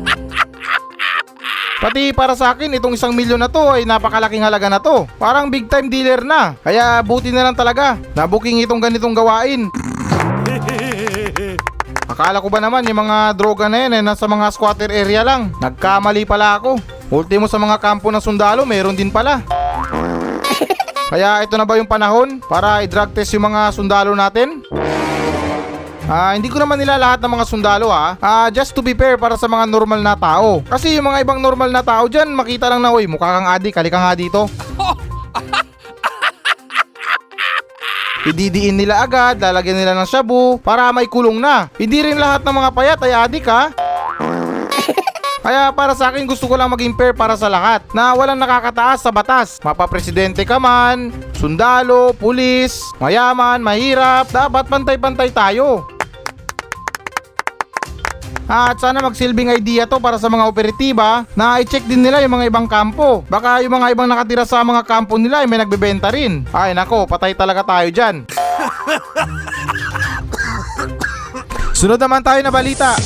Pati para sa akin, itong isang milyon na to ay napakalaking halaga na to. Parang big time dealer na. Kaya buti na lang talaga na booking itong ganitong gawain. Akala ko ba naman yung mga droga na yan ay nasa mga squatter area lang. Nagkamali pala ako. Ultimo sa mga kampo ng sundalo, meron din pala. Kaya ito na ba yung panahon para i-drug test yung mga sundalo natin? Ah, hindi ko naman nila lahat ng mga sundalo ah. Ah, just to be fair para sa mga normal na tao. Kasi yung mga ibang normal na tao diyan, makita lang na, "Uy, mukha kang adik, halika nga dito." Ididiin nila agad, lalagyan nila ng shabu para may kulong na. Hindi rin lahat ng mga payat ay adik ha. Kaya para sa akin gusto ko lang maging fair para sa lahat na walang nakakataas sa batas. Mapapresidente ka man, sundalo, pulis, mayaman, mahirap, dapat pantay-pantay tayo. At sana magsilbing idea to para sa mga operatiba na i-check din nila yung mga ibang kampo. Baka yung mga ibang nakatira sa mga kampo nila ay may nagbebenta rin. Ay nako, patay talaga tayo dyan. Sunod naman tayo na balita.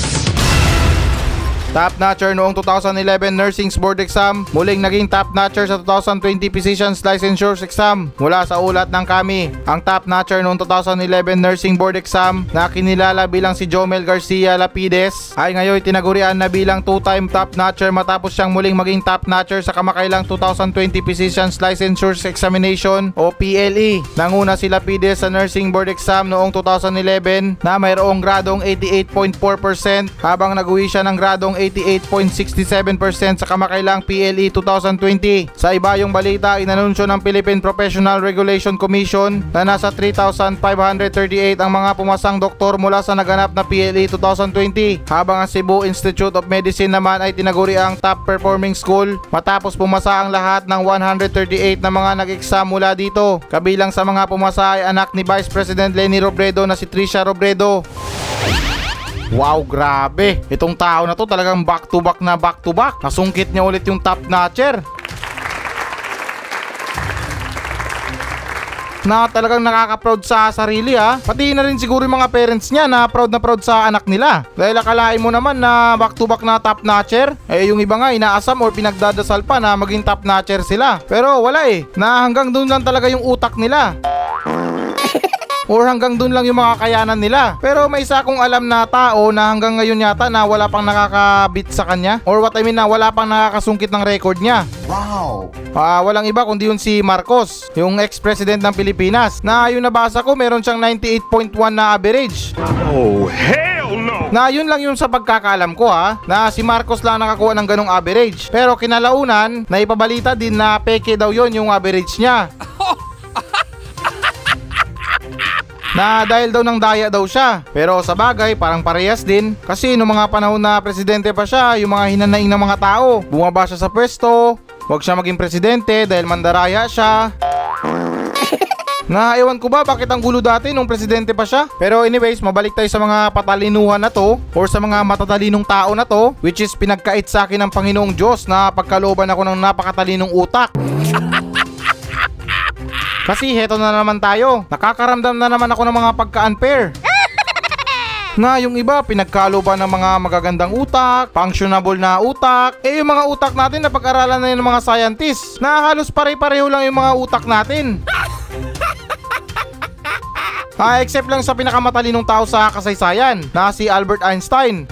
Top notcher noong 2011 Nursing Board Exam, muling naging top notcher sa 2020 Physicians Licensure Exam mula sa ulat ng kami. Ang top notcher noong 2011 Nursing Board Exam na kinilala bilang si Jomel Garcia Lapides ay ngayon tinagurian na bilang two-time top notcher matapos siyang muling maging top notcher sa kamakailang 2020 Physicians Licensure Examination o PLE. Nanguna si Lapides sa Nursing Board Exam noong 2011 na mayroong gradong 88.4% habang nag-uwi siya ng gradong 88.67% sa kamakailang PLE 2020. Sa iba yung balita, inanunsyo ng Philippine Professional Regulation Commission na nasa 3,538 ang mga pumasang doktor mula sa naganap na PLE 2020 habang ang Cebu Institute of Medicine naman ay tinaguri ang top performing school matapos pumasa ang lahat ng 138 na mga nag-exam mula dito. Kabilang sa mga pumasa ay anak ni Vice President Leni Robredo na si Trisha Robredo. Wow, grabe. Itong tao na to talagang back to back na back to back. Nasungkit niya ulit yung top notcher. Na talagang nakaka-proud sa sarili ha. Pati na rin siguro yung mga parents niya na proud na proud sa anak nila. Dahil akalain mo naman na back to back na top notcher. Eh yung iba nga inaasam or pinagdadasal pa na maging top notcher sila. Pero wala eh. Na hanggang doon lang talaga yung utak nila or hanggang dun lang yung mga kayanan nila. Pero may isa akong alam na tao na hanggang ngayon yata na wala pang nakakabit sa kanya or what I mean na wala pang nakakasungkit ng record niya. Wow! Ah, walang iba kundi yun si Marcos, yung ex-president ng Pilipinas. Na yung nabasa ko meron siyang 98.1 na average. Oh, hell no! Na yun lang yung sa pagkakaalam ko ha, na si Marcos lang nakakuha ng ganong average. Pero kinalaunan, naipabalita din na peke daw yon yung average niya. Na dahil daw ng daya daw siya. Pero sa bagay, parang parehas din. Kasi nung mga panahon na presidente pa siya, yung mga hinanaing ng mga tao, bumaba siya sa pwesto, wag siya maging presidente dahil mandaraya siya. Na ewan ko ba bakit ang gulo dati nung presidente pa siya. Pero anyways, mabalik tayo sa mga patalinuhan na to or sa mga matatalinong tao na to which is pinagkait sa akin ng Panginoong Diyos na pagkalooban ako ng napakatalinong utak. Kasi heto na naman tayo. Nakakaramdam na naman ako ng mga pagka-unfair. Na yung iba pinagkalo pa ng mga magagandang utak, functionable na utak. Eh yung mga utak natin na pag-aralan na yun ng mga scientists na halos pare-pareho lang yung mga utak natin. Ah, except lang sa pinakamatalinong tao sa kasaysayan na si Albert Einstein.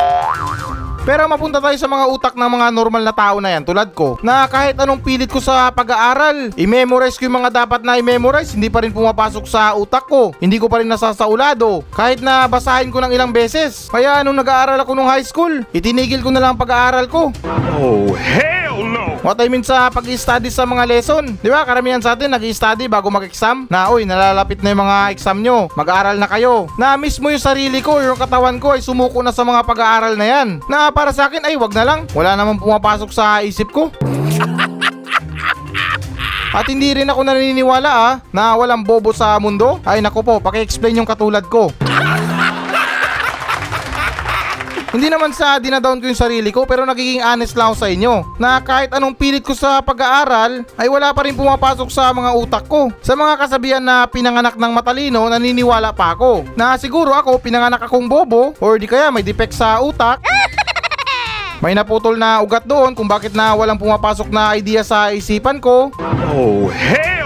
Pero mapunta tayo sa mga utak ng mga normal na tao na yan tulad ko na kahit anong pilit ko sa pag-aaral, i-memorize ko yung mga dapat na i-memorize, hindi pa rin pumapasok sa utak ko. Hindi ko pa rin nasasaulado kahit na basahin ko ng ilang beses. Kaya nung nag-aaral ako nung high school, itinigil ko na lang ang pag-aaral ko. Oh, hell! What I mean sa pag-study sa mga lesson. Di ba, karamihan sa atin nag-study bago mag-exam. Na, uy, nalalapit na yung mga exam nyo. Mag-aaral na kayo. Na mismo yung sarili ko, yung katawan ko ay sumuko na sa mga pag-aaral na yan. Na para sa akin, ay wag na lang. Wala namang pumapasok sa isip ko. At hindi rin ako naniniwala ah, na walang bobo sa mundo. Ay nako po, paki-explain yung katulad ko. Hindi naman sa dinadown ko yung sarili ko pero nagiging honest lang ako sa inyo na kahit anong pilit ko sa pag-aaral ay wala pa rin pumapasok sa mga utak ko. Sa mga kasabihan na pinanganak ng matalino naniniwala pa ako na siguro ako pinanganak akong bobo or di kaya may defect sa utak. May naputol na ugat doon kung bakit na walang pumapasok na idea sa isipan ko. Oh, hell!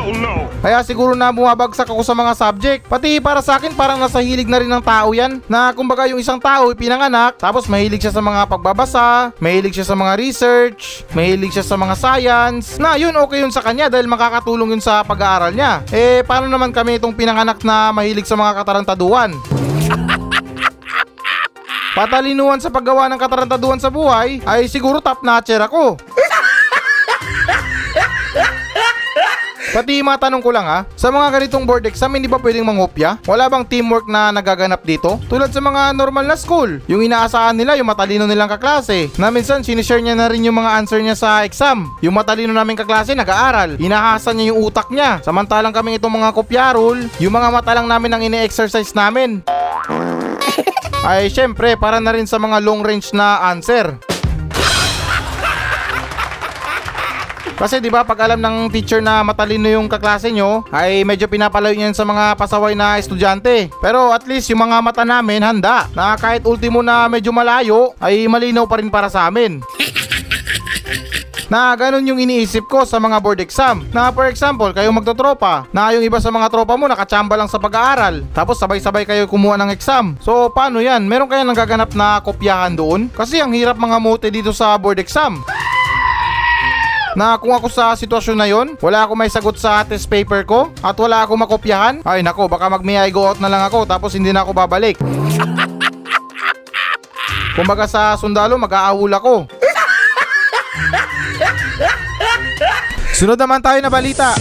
Kaya siguro na bumabagsak ako sa mga subject. Pati para sa akin parang nasa hilig na rin ng tao yan. Na kumbaga yung isang tao pinanganak, tapos mahilig siya sa mga pagbabasa, mahilig siya sa mga research, mahilig siya sa mga science. Na yun okay yun sa kanya dahil makakatulong yun sa pag-aaral niya. Eh paano naman kami itong pinanganak na mahilig sa mga katarantaduan? Patalinuhan sa paggawa ng katarantaduhan sa buhay ay siguro top notcher ako. Pati matanong ko lang ha, sa mga ganitong board exam hindi ba pwedeng mangopya? Wala bang teamwork na nagaganap dito? Tulad sa mga normal na school, yung inaasahan nila yung matalino nilang kaklase, na minsan sinishare niya na rin yung mga answer niya sa exam. Yung matalino naming kaklase nag-aaral, inahasan niya yung utak niya. Samantalang kami itong mga kopyarol, yung mga mata lang namin ang ine-exercise namin. Ay syempre, para na rin sa mga long range na answer. Kasi 'di ba pag alam ng teacher na matalino yung kaklase nyo, ay medyo pinapalayo niyan sa mga pasaway na estudyante. Pero at least yung mga mata namin handa na kahit ultimo na medyo malayo ay malinaw pa rin para sa amin. Na ganun yung iniisip ko sa mga board exam. Na for example, kayo magtotropa. Na yung iba sa mga tropa mo nakachamba lang sa pag-aaral. Tapos sabay-sabay kayo kumuha ng exam. So paano yan? Meron kaya nagaganap na kopyahan doon? Kasi ang hirap mga mote dito sa board exam na kung ako sa sitwasyon na yon, wala ako may sagot sa test paper ko at wala ako makopyahan, ay nako, baka mag may I go out na lang ako tapos hindi na ako babalik. Kumbaga sa sundalo, mag-aahul ako. Sunod naman tayo na balita.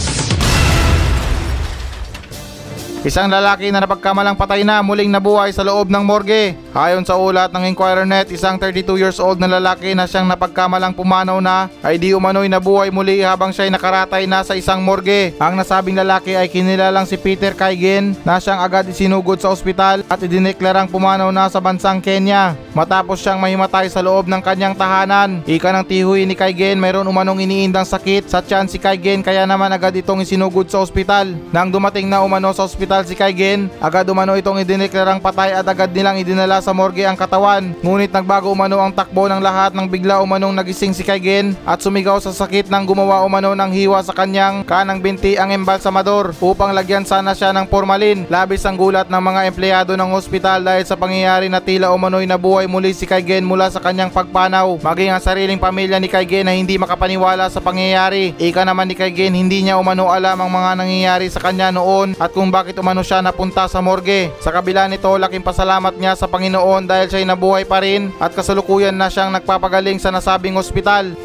Isang lalaki na napagkamalang patay na muling nabuhay sa loob ng morgue. Ayon sa ulat ng Inquirer Net, isang 32 years old na lalaki na siyang napagkamalang pumanaw na ay di umano'y nabuhay muli habang siya'y nakaratay na sa isang morgue. Ang nasabing lalaki ay kinilalang si Peter Kaigen na siyang agad isinugod sa ospital at idineklarang pumanaw na sa bansang Kenya. Matapos siyang mahimatay sa loob ng kanyang tahanan. Ika ng tihuy ni Kaigen mayroon umanong iniindang sakit sa tiyan si Kaigen kaya naman agad itong isinugod sa ospital. Nang dumating na umano sa ospital si Kaigen, agad umano itong idineklarang patay at agad nilang idinala sa morgue ang katawan. Ngunit nagbago umano ang takbo ng lahat nang bigla umanong nagising si Kaigen at sumigaw sa sakit nang gumawa umano ng hiwa sa kanyang kanang binti ang embalsamador upang lagyan sana siya ng formalin. Labis ang gulat ng mga empleyado ng ospital dahil sa pangyayari na tila umano'y nabuhay muli si Kaigen mula sa kanyang pagpanaw. Maging ang sariling pamilya ni Kaigen na hindi makapaniwala sa pangyayari. Ika naman ni Kaigen hindi niya umano alam ang mga nangyayari sa kanya noon at kung bakit umano siya napunta sa morgue. Sa kabila nito, laking pasalamat niya sa Panginoon dahil siya'y nabuhay pa rin at kasalukuyan na siyang nagpapagaling sa nasabing ospital.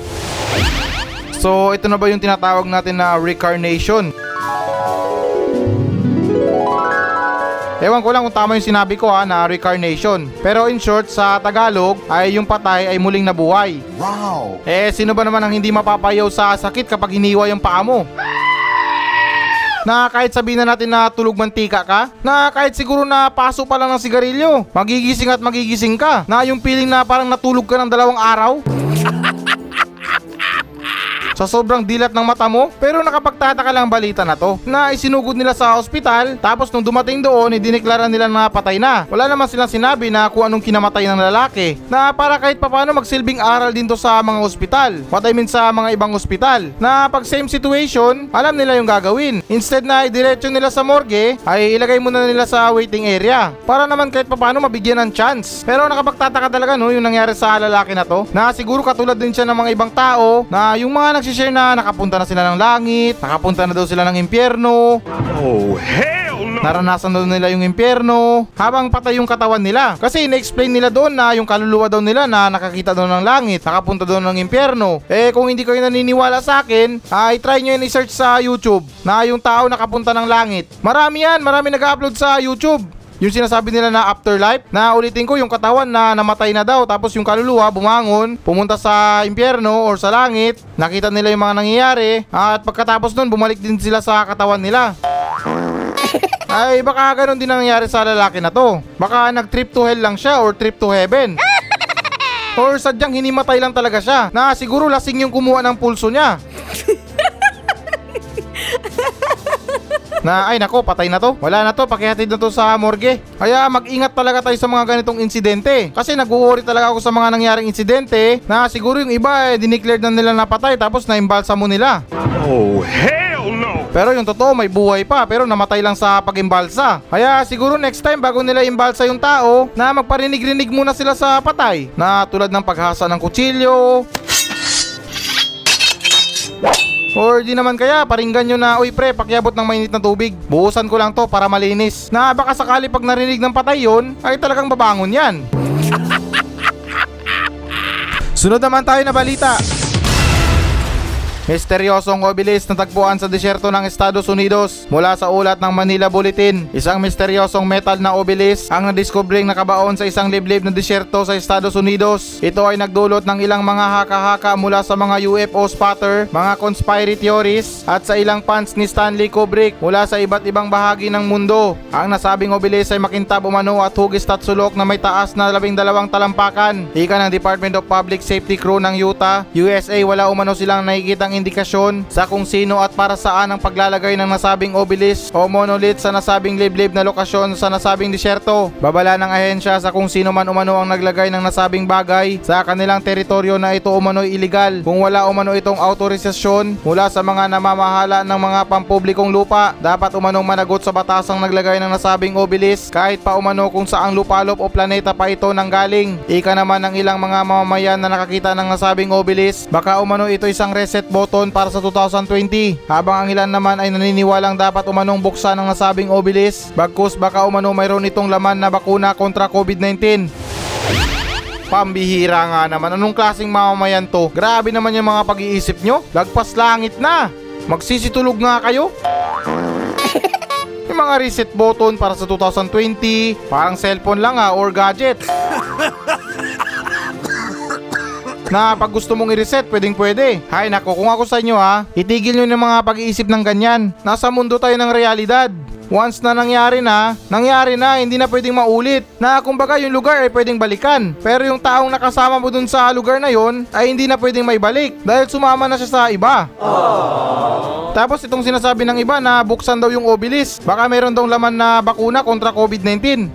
So, ito na ba yung tinatawag natin na reincarnation? Ewan ko lang kung tama yung sinabi ko ha na reincarnation. Pero in short, sa Tagalog ay yung patay ay muling nabuhay. Wow! Eh, sino ba naman ang hindi mapapayaw sa sakit kapag hiniwa yung paa mo? Na kahit sabihin na natin na tulog mantika ka, na kahit siguro na paso pa lang ng sigarilyo, magigising at magigising ka, na yung feeling na parang natulog ka ng dalawang araw. Sa sobrang dilat ng mata mo? Pero nakapagtataka lang ang balita na to na isinugod nila sa ospital tapos nung dumating doon idineklara nila na patay na. Wala naman silang sinabi na kung anong kinamatay ng lalaki na para kahit papano magsilbing aral din to sa mga ospital. What I mean sa mga ibang ospital na pag same situation, alam nila yung gagawin. Instead na idiretso nila sa morgue, ay ilagay muna nila sa waiting area para naman kahit papano mabigyan ng chance. Pero nakapagtataka talaga no yung nangyari sa lalaki na to na siguro katulad din siya ng mga ibang tao na yung mga nagsishare na nakapunta na sila ng langit, nakapunta na daw sila ng impyerno, Oh, hell no! naranasan daw nila yung impyerno habang patay yung katawan nila. Kasi na-explain nila doon na yung kaluluwa daw nila na nakakita daw ng langit, nakapunta daw ng impyerno. Eh kung hindi kayo naniniwala sa akin, ay try nyo yun i-search sa YouTube na yung tao nakapunta ng langit. Marami yan, marami nag-upload sa YouTube. Yung sinasabi nila na afterlife, na ulitin ko yung katawan na namatay na daw tapos yung kaluluwa bumangon, pumunta sa impyerno or sa langit, nakita nila yung mga nangyayari at pagkatapos nun bumalik din sila sa katawan nila. Ay baka ganun din ang nangyari sa lalaki na to. Baka nag-trip to hell lang siya or trip to heaven. Or sadyang hinimatay lang talaga siya na siguro lasing yung kumuha ng pulso niya. na ay nako patay na to wala na to pakihatid na to sa morgue kaya mag-ingat talaga tayo sa mga ganitong insidente kasi nag-worry talaga ako sa mga nangyaring insidente na siguro yung iba eh dineclared na nila napatay tapos naimbalsa mo nila Oh, hell no! pero yung totoo may buhay pa pero namatay lang sa pag-imbalsa. Kaya siguro next time bago nila imbalsa yung tao na magparinig-rinig muna sila sa patay na tulad ng paghasa ng kutsilyo. Or di naman kaya paringgan nyo na Uy pre pakiabot ng mainit na tubig. Buhusan ko lang to para malinis. Na baka sakali pag narinig ng patay yon Ay talagang babangon yan. Sunod naman tayo na balita Misteryosong obelis na tagpuan sa disyerto ng Estados Unidos mula sa ulat ng Manila Bulletin. Isang misteryosong metal na obelis ang nadiskubring nakabaon sa isang liblib na disyerto sa Estados Unidos. Ito ay nagdulot ng ilang mga haka-haka mula sa mga UFO spotter, mga conspiracy theories at sa ilang fans ni Stanley Kubrick mula sa iba't ibang bahagi ng mundo. Ang nasabing obelis ay makintab umano at hugis at sulok na may taas na labing dalawang talampakan. Ika ng Department of Public Safety Crew ng Utah, USA wala umano silang nakikitang indikasyon sa kung sino at para saan ang paglalagay ng nasabing obelis o monolith sa nasabing liblib na lokasyon sa nasabing disyerto. Babala ng ahensya sa kung sino man umano ang naglagay ng nasabing bagay sa kanilang teritoryo na ito umano'y illegal. Kung wala umano itong autorisasyon mula sa mga namamahala ng mga pampublikong lupa, dapat umanong managot sa batasang naglagay ng nasabing obelis kahit pa umano kung saang lupalop o planeta pa ito nanggaling. Ika naman ng ilang mga mamamayan na nakakita ng nasabing obelis, baka umano ito isang reset button para sa 2020 habang ang ilan naman ay naniniwalang dapat umanong buksan ng nasabing obelis bagkus baka umano mayroon itong laman na bakuna kontra COVID-19 Pambihira nga naman. Anong klaseng mamamayan to? Grabe naman yung mga pag-iisip nyo. Lagpas langit na. Magsisitulog nga kayo. Yung mga reset button para sa 2020, parang cellphone lang ha or gadget. na pag gusto mong i-reset, pwedeng pwede. Hay nako, kung ako sa inyo ha, itigil nyo ng mga pag-iisip ng ganyan. Nasa mundo tayo ng realidad. Once na nangyari na, nangyari na, hindi na pwedeng maulit. Na kumbaga yung lugar ay pwedeng balikan. Pero yung taong nakasama mo dun sa lugar na yon ay hindi na pwedeng maibalik dahil sumama na siya sa iba. Tapos itong sinasabi ng iba na buksan daw yung obelis. Baka meron daw laman na bakuna kontra COVID-19.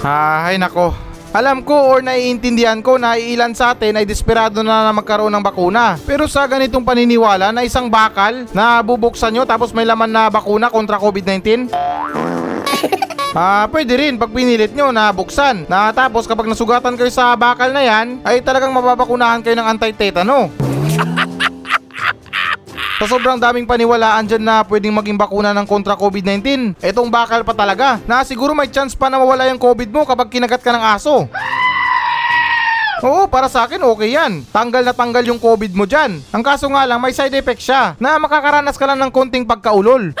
Ay nako. Alam ko or naiintindihan ko na ilan sa atin ay desperado na na magkaroon ng bakuna. Pero sa ganitong paniniwala na isang bakal na bubuksan nyo tapos may laman na bakuna kontra COVID-19? Ah, pwede rin pag pinilit nyo na buksan. Na tapos kapag nasugatan kayo sa bakal na yan, ay talagang mababakunahan kayo ng anti-tetano. Sa sobrang daming paniwalaan dyan na pwedeng maging bakuna ng kontra COVID-19, etong bakal pa talaga na siguro may chance pa na mawala yung COVID mo kapag kinagat ka ng aso. Oo, para sa akin okay yan. Tanggal na tanggal yung COVID mo dyan. Ang kaso nga lang may side effect siya na makakaranas ka lang ng konting pagkaulol.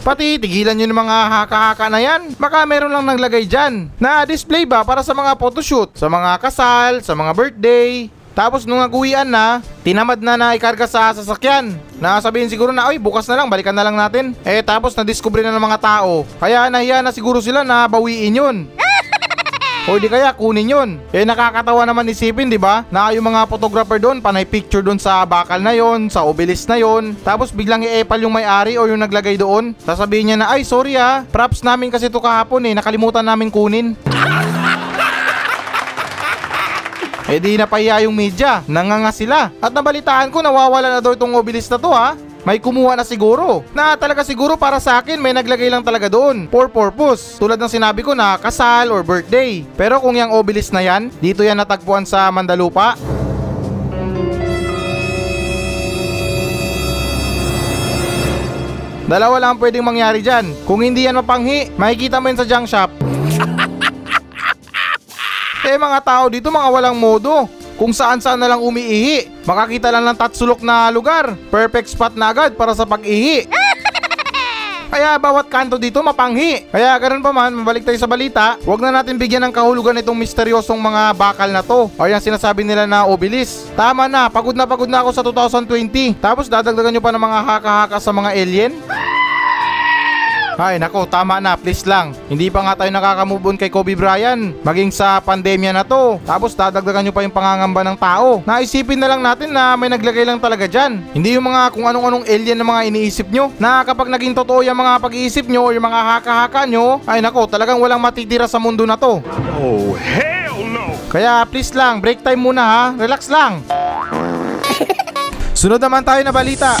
Pati tigilan nyo ng mga haka-haka na yan. Baka meron lang naglagay dyan. Na display ba para sa mga photoshoot, sa mga kasal, sa mga birthday. Tapos nung naguwian na, tinamad na na ikarga sa sasakyan. Nasabihin siguro na, oy bukas na lang, balikan na lang natin. Eh tapos na-discover na ng mga tao. Kaya nahiya na siguro sila na bawiin yun. O di kaya kunin yun. Eh nakakatawa naman isipin, di ba? Na yung mga photographer doon, panay picture doon sa bakal na yon, sa obelisk na yon. Tapos biglang i-epal yung may-ari o yung naglagay doon. Sasabihin niya na, ay sorry ah, props namin kasi to kahapon eh, nakalimutan namin kunin. Eh di napahiya yung media, nanganga sila. At nabalitaan ko nawawala na daw itong obelisk na to ha. May kumuha na siguro. Na talaga siguro para sa akin may naglagay lang talaga doon. For purpose. Tulad ng sinabi ko na kasal or birthday. Pero kung yung obelisk na yan, dito yan natagpuan sa Mandalupa. Dalawa lang ang pwedeng mangyari dyan. Kung hindi yan mapanghi, makikita mo yun sa junk shop. Eh mga tao dito mga walang modo. Kung saan saan na lang umiihi. Makakita lang ng tatsulok na lugar. Perfect spot na agad para sa pag-ihi. Kaya bawat kanto dito mapanghi. Kaya ganun pa man, mabalik tayo sa balita, huwag na natin bigyan ng kahulugan itong misteryosong mga bakal na to. O yung sinasabi nila na obelis. Tama na, pagod na pagod na ako sa 2020. Tapos dadagdagan nyo pa ng mga haka-haka sa mga alien? Ay nako, tama na, please lang. Hindi pa nga tayo nakaka-move on kay Kobe Bryant. Maging sa pandemya na to. Tapos dadagdagan nyo pa yung pangangamba ng tao. Naisipin na lang natin na may naglagay lang talaga dyan. Hindi yung mga kung anong-anong alien na mga iniisip nyo. Na kapag naging totoo yung mga pag-iisip nyo o yung mga haka-haka nyo, ay nako, talagang walang matitira sa mundo na to. Oh, hell no! Kaya please lang, break time muna ha. Relax lang. Sunod naman tayo na balita.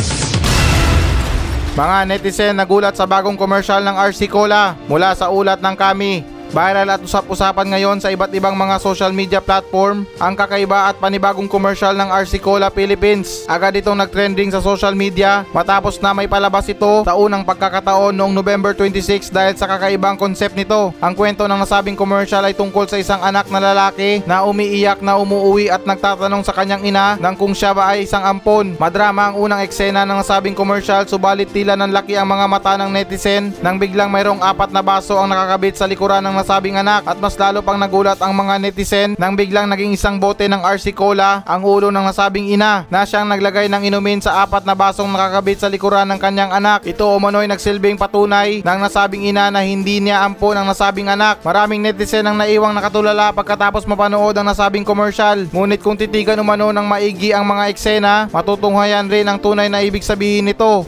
Mga netizen nagulat sa bagong commercial ng RC Cola mula sa ulat ng kami. Viral at usap-usapan ngayon sa iba't ibang mga social media platform ang kakaiba at panibagong commercial ng RC Cola Philippines. Agad itong nagtrending sa social media matapos na may palabas ito sa unang pagkakataon noong November 26 dahil sa kakaibang concept nito. Ang kwento ng nasabing commercial ay tungkol sa isang anak na lalaki na umiiyak na umuuwi at nagtatanong sa kanyang ina ng kung siya ba ay isang ampon. Madrama ang unang eksena ng nasabing commercial subalit tila ng laki ang mga mata ng netizen nang biglang mayroong apat na baso ang nakakabit sa likuran ng nasabing anak at mas lalo pang nagulat ang mga netizen nang biglang naging isang bote ng RC Cola ang ulo ng nasabing ina na siyang naglagay ng inumin sa apat na basong nakakabit sa likuran ng kanyang anak. Ito umano'y nagsilbing patunay ng nasabing ina na hindi niya ampon ang nasabing anak. Maraming netizen ang naiwang nakatulala pagkatapos mapanood ang nasabing commercial. Ngunit kung titigan umano ng maigi ang mga eksena, matutunghayan rin ang tunay na ibig sabihin nito.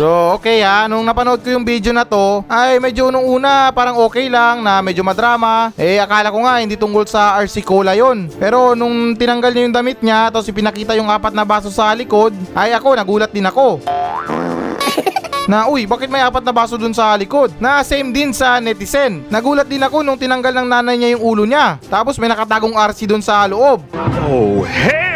So okay ha, nung napanood ko yung video na to, ay medyo nung una parang okay lang na medyo madrama. Eh akala ko nga hindi tungkol sa RC Cola yon. Pero nung tinanggal niya yung damit niya, tapos ipinakita yung apat na baso sa likod, ay ako nagulat din ako. Na uy, bakit may apat na baso dun sa likod? Na same din sa netizen. Nagulat din ako nung tinanggal ng nanay niya yung ulo niya. Tapos may nakatagong RC dun sa loob. Oh, hell!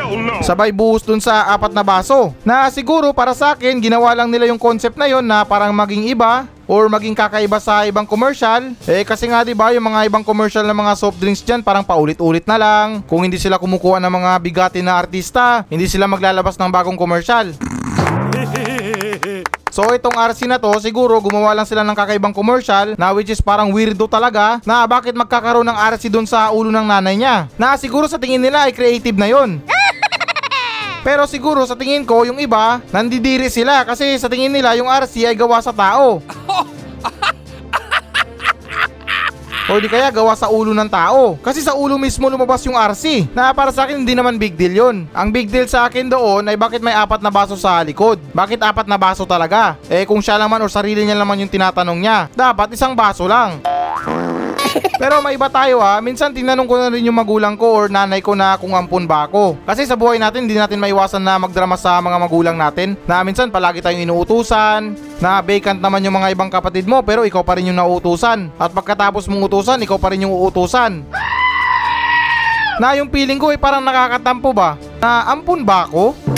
Sabay buhos dun sa apat na baso. Na siguro para sa akin, ginawa lang nila yung concept na yon na parang maging iba or maging kakaiba sa ibang commercial. Eh kasi nga 'di ba yung mga ibang commercial ng mga soft drinks diyan parang paulit-ulit na lang. Kung hindi sila kumukuha ng mga bigati na artista, hindi sila maglalabas ng bagong commercial. So itong RC na to, siguro gumawa lang sila ng kakaibang commercial na which is parang weirdo talaga na bakit magkakaroon ng RC dun sa ulo ng nanay niya. Na siguro sa tingin nila ay creative na yon. Pero siguro sa tingin ko yung iba, nandidiri sila kasi sa tingin nila yung RC ay gawa sa tao. O di kaya gawa sa ulo ng tao. Kasi sa ulo mismo lumabas yung RC. Na para sa akin hindi naman big deal yon. Ang big deal sa akin doon ay bakit may apat na baso sa likod. Bakit apat na baso talaga? Eh kung siya naman o sarili niya naman yung tinatanong niya, dapat isang baso lang. Pero may iba tayo ha, minsan tinanong ko na rin yung magulang ko or nanay ko na kung ampun ba ako. Kasi sa buhay natin, hindi natin maiwasan na magdrama sa mga magulang natin. Na minsan palagi tayong inuutusan, na vacant naman yung mga ibang kapatid mo pero ikaw pa rin yung nauutusan. At pagkatapos mong utusan, ikaw pa rin yung uutusan. Na yung feeling ko ay parang nakakatampo ba? Na ampun ba ako?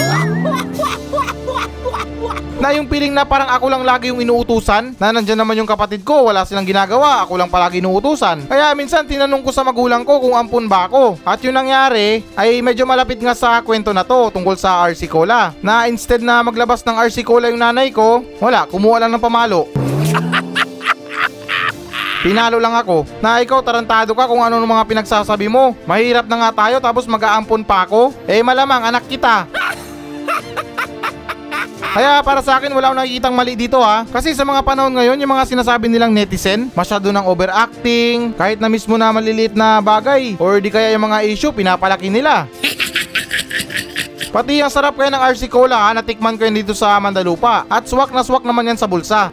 Na yung feeling na parang ako lang lagi yung inuutusan Na nandyan naman yung kapatid ko Wala silang ginagawa Ako lang palagi inuutusan Kaya minsan tinanong ko sa magulang ko Kung ampun ba ako At yung nangyari Ay medyo malapit nga sa kwento na to Tungkol sa RC Cola Na instead na maglabas ng RC Cola yung nanay ko Wala, kumuha lang ng pamalo Pinalo lang ako na ikaw tarantado ka kung ano ng mga pinagsasabi mo. Mahirap na nga tayo tapos mag-aampon pa ako. Eh malamang anak kita. Kaya para sa akin wala akong nakikitang mali dito ha. Kasi sa mga panahon ngayon, yung mga sinasabi nilang netizen, masyado ng overacting, kahit na mismo na maliliit na bagay, or di kaya yung mga issue, pinapalaki nila. Pati ang sarap kaya ng RC Cola ha, natikman ko yun dito sa Mandalupa. At swak na swak naman yan sa bulsa.